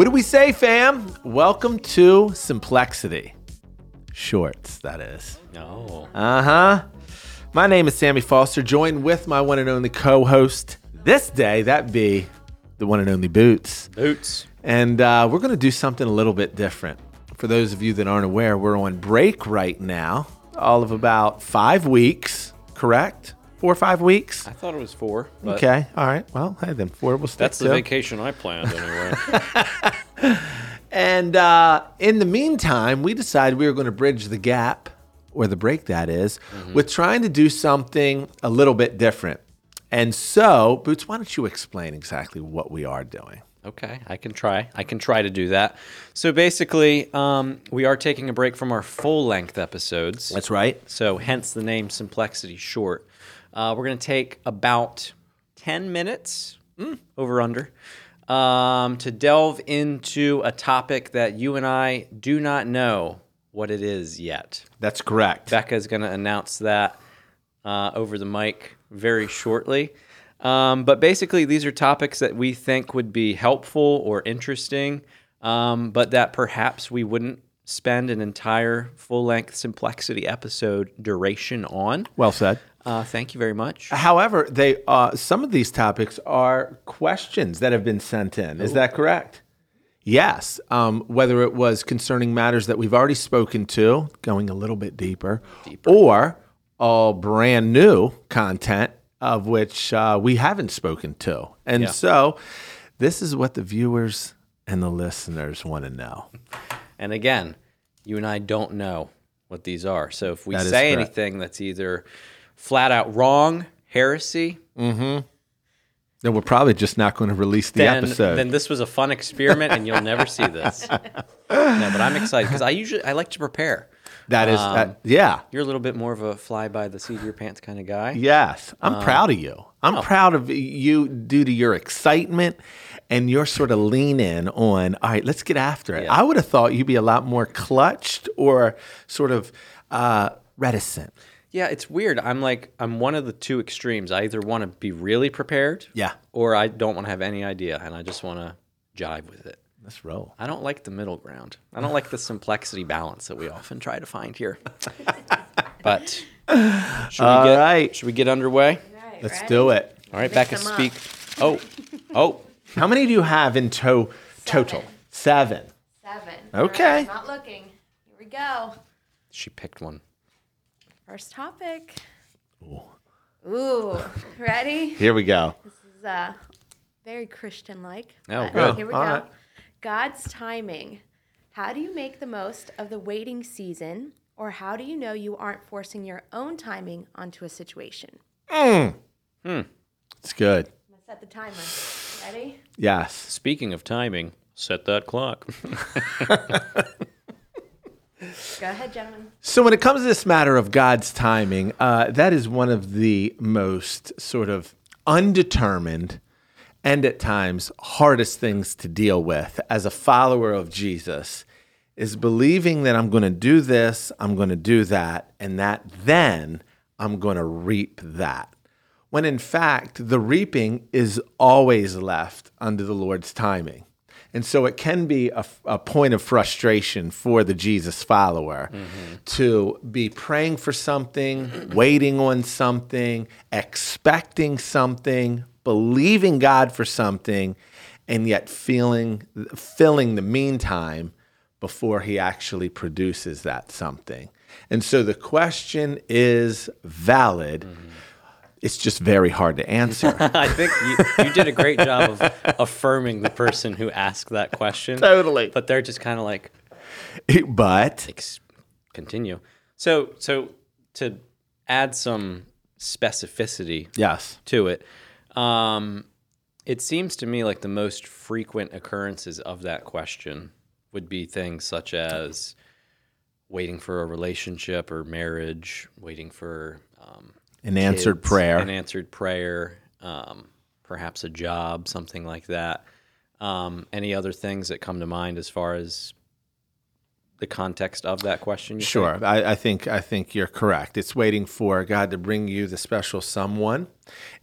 What do we say, fam? Welcome to Simplexity. Shorts, that is. No. Uh huh. My name is Sammy Foster, joined with my one and only co host this day, that be the one and only Boots. Boots. And uh, we're going to do something a little bit different. For those of you that aren't aware, we're on break right now, all of about five weeks, correct? Four or five weeks? I thought it was four. Okay, all right. Well, hey, then four will stick That's the to. vacation I planned anyway. And uh, in the meantime, we decided we were going to bridge the gap, or the break that is, with trying to do something a little bit different. And so, Boots, why don't you explain exactly what we are doing? okay, I can try. I can try to do that. So basically, um, we are taking a break from our full length episodes. That's right. So hence the name Simplexity Short. Uh, we're going to take about 10 minutes, over under, um, to delve into a topic that you and I do not know what it is yet. That's correct. Becca is going to announce that uh, over the mic very shortly. Um, but basically, these are topics that we think would be helpful or interesting, um, but that perhaps we wouldn't spend an entire full length Simplexity episode duration on. well said. Uh, thank you very much. However, they uh, some of these topics are questions that have been sent in. Is that correct? Yes. Um, whether it was concerning matters that we've already spoken to, going a little bit deeper, or all brand new content of which uh, we haven't spoken to. And Yeah. so, this is what the viewers and the listeners want to know. And again, you and I don't know what these are. So if we That say anything that's either flat out wrong, heresy, mm-hmm. Then we're probably just not going to release the then, episode. then this was a fun experiment and you'll never see this. no, but I'm excited because I usually I like to prepare. that is, um, that, yeah. You're a little bit more of a fly by the seat of your pants kind of guy. Yes, I'm Uh, proud of you. I'm oh. proud of you due to your excitement and your sort of lean in on, all right, let's get after it. Yeah. I would have thought you'd be a lot more clutched or sort of uh, reticent. Yeah, it's weird. I'm like I'm one of the two extremes. I either want to be really prepared, Yeah. or I don't want to have any idea and I just want to jive with it. Let's roll. I don't like the middle ground. I don't like the simplexity balance that we often try to find here. but should we All get right. should we get underway? Right, Let's ready? do it. All right, Mix Becca, them up. speak. Oh, oh, How many do you have in to- total? Seven. Seven. Okay. All right, not looking. Here we go. she picked one. First topic. Ooh. ready? Here we go. This is uh, very Christian-like. Oh, but good. Here we All go. right. God's timing. How do you make the most of the waiting season, or how do you know you aren't forcing your own timing onto a situation? Mmm. It's good. I'm gonna set the timer. Ready? Yes. Speaking of timing, set that clock. Go ahead, gentlemen. So, when it comes to this matter of God's timing, uh, that is one of the most sort of undetermined and at times hardest things to deal with as a follower of Jesus is believing that I'm going to do this, I'm going to do that, and that then I'm going to reap that. When in fact, the reaping is always left under the Lord's timing. And so it can be a, a point of frustration for the Jesus follower to be praying for something, waiting on something, expecting something, believing God for something, and yet feeling filling the meantime before he actually produces that something. And so the question is valid. Mm-hmm. It's just very hard to answer. I think you, you did a great job of affirming the person who asked that question. Totally. But they're just kind of like, but ex- continue. So, so to add some specificity yes, to it, um, it seems to me like the most frequent occurrences of that question would be things such as waiting for a relationship or marriage, waiting for um, an answered kids, prayer. an answered prayer, um, perhaps a job, something like that. Um, any other things that come to mind as far as the context of that question? Sure, think? I, I think I think you're correct. It's waiting for God to bring you the special someone.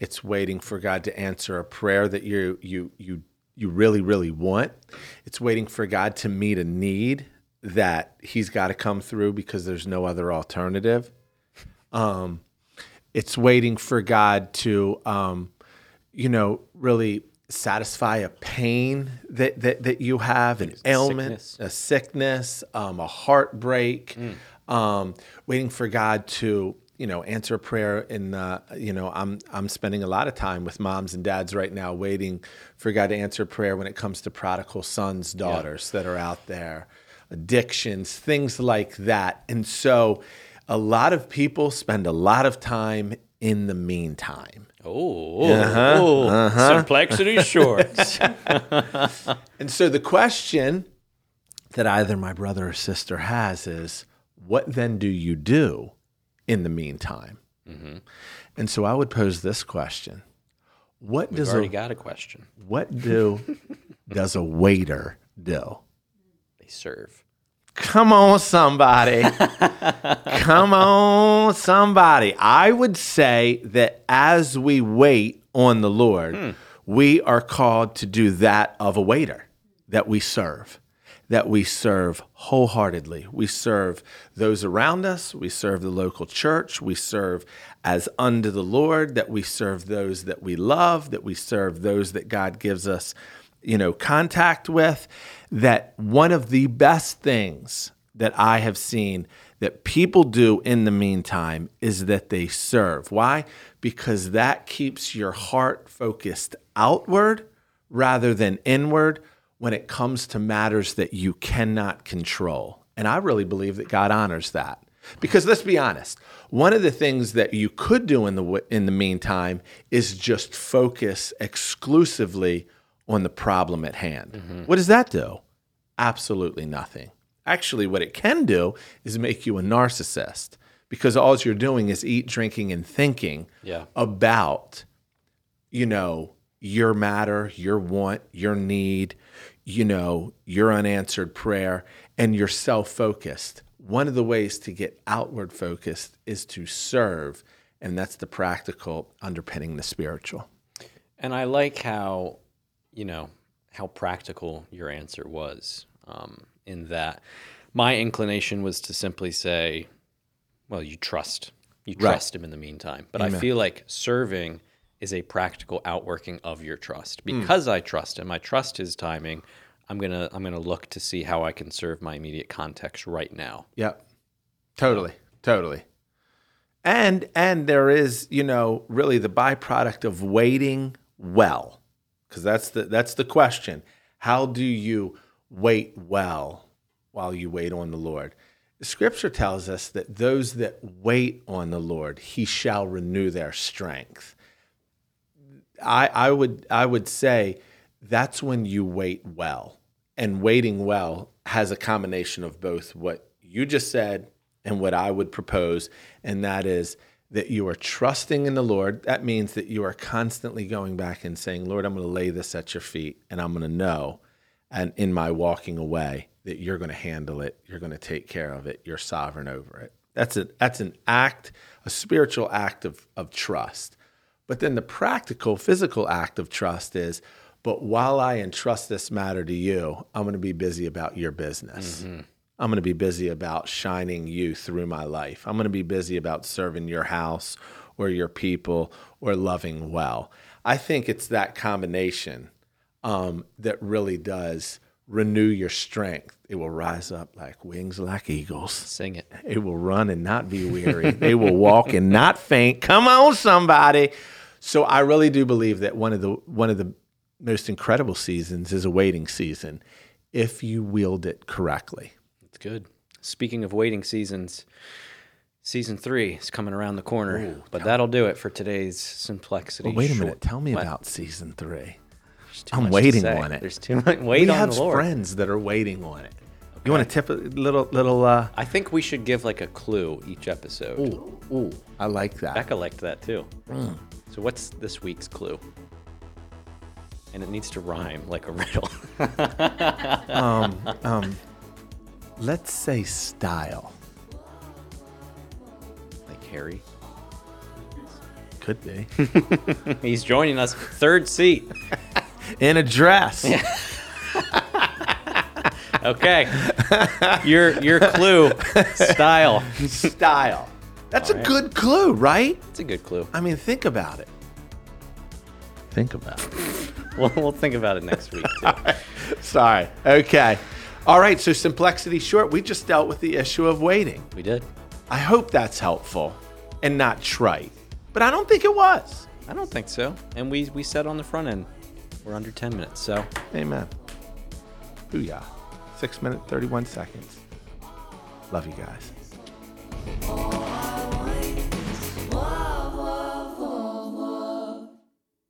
It's waiting for God to answer a prayer that you you you you really, really want. It's waiting for God to meet a need that He's got to come through because there's no other alternative. Um, it's waiting for God to, um, you know, really satisfy a pain that that, that you have, an ailment, sickness. a sickness, um, a heartbreak. Um, waiting for God to, you know, answer a prayer. In uh, you know, I'm I'm spending a lot of time with moms and dads right now, waiting for God to answer prayer when it comes to prodigal sons, daughters that are out there, addictions, things like that. And so, a lot of people spend a lot of time in the meantime. Oh, oh, Simplexity shorts. And so the question that either my brother or sister has is, what then do you do in the meantime? Mm-hmm. And so I would pose this question: What We've does already a, got a question. what do does a waiter do? They serve. Come on, somebody. Come on, somebody. I would say that as we wait on the Lord, hmm. we are called to do that of a waiter, that we serve, that we serve wholeheartedly. We serve those around us, we serve the local church, we serve as unto the Lord, that we serve those that we love, that we serve those that God gives us you know contact with that one of the best things that I have seen that people do in the meantime is that they serve. Why? Because that keeps your heart focused outward rather than inward when it comes to matters that you cannot control. And I really believe that God honors that. Because let's be honest, one of the things that you could do in the in the meantime is just focus exclusively on the problem at hand. Mm-hmm. What does that do? Absolutely nothing. Actually, what it can do is make you a narcissist because all you're doing is eat, drinking, and thinking Yeah. about, you know, your matter, your want, your need, you know, your unanswered prayer, and you're self focused. One of the ways to get outward focused is to serve, and that's the practical underpinning the spiritual. And I like how, you know, how practical your answer was. Um, in that, my inclination was to simply say, "Well, you trust, you Right. trust him in the meantime." But I feel like serving is a practical outworking of your trust because I trust him. I trust his timing. I'm gonna I'm gonna look to see how I can serve my immediate context right now. Yep. Totally. Totally. And and there is, you know, really the byproduct of waiting well. Cuz that's the that's the question. How do you wait well while you wait on the Lord? Scripture tells us that those that wait on the Lord, he shall renew their strength. I, I would I would say that's when you wait well. And waiting well has a combination of both what you just said and what I would propose, and that is that you are trusting in the Lord. That means that you are constantly going back and saying, Lord, I'm going to lay this at your feet, and I'm going to know, and in my walking away, that you're going to handle it, you're going to take care of it, you're sovereign over it. That's a that's an act, a spiritual act of, of trust. But then the practical, physical act of trust is, but while I entrust this matter to you, I'm going to be busy about your business. Mm-hmm. I'm going to be busy about shining you through my life. I'm going to be busy about serving your house or your people or loving well. I think it's that combination um, that really does renew your strength. It will rise up like wings like eagles. Sing it. It will run and not be weary. they will walk and not faint. Come on, somebody. So I really do believe that one of the one of the most incredible seasons is a waiting season if you wield it correctly. It's good. Speaking of waiting seasons, season three is coming around the corner. but that'll do it for today's Simplexity. Well, wait a short- minute. Tell me What? about season three. I'm waiting on it. There's too much. Wait we on have the Lord. friends that are waiting on it. You want to tip a little little? Uh, I think we should give like a clue each episode. ooh, ooh, I like that. Becca liked that too. Mm. So what's this week's clue? And it needs to rhyme like a riddle. Um, um, let's say style. like Harry. Could be. He's joining us. Third seat. in a dress. Okay. your your clue style. Style. That's a right. good clue, right? It's a good clue. I mean, think about it. Think about it. We'll, we'll think about it next week too. Sorry. Okay. All right. So, Simplexity Short, we just dealt with the issue of waiting. We did. I hope that's helpful and not trite, but I don't think it was. I don't think so. And we we said on the front end, we're under 10 minutes. So Amen. Booyah. Six minutes, 31 seconds. Love you guys.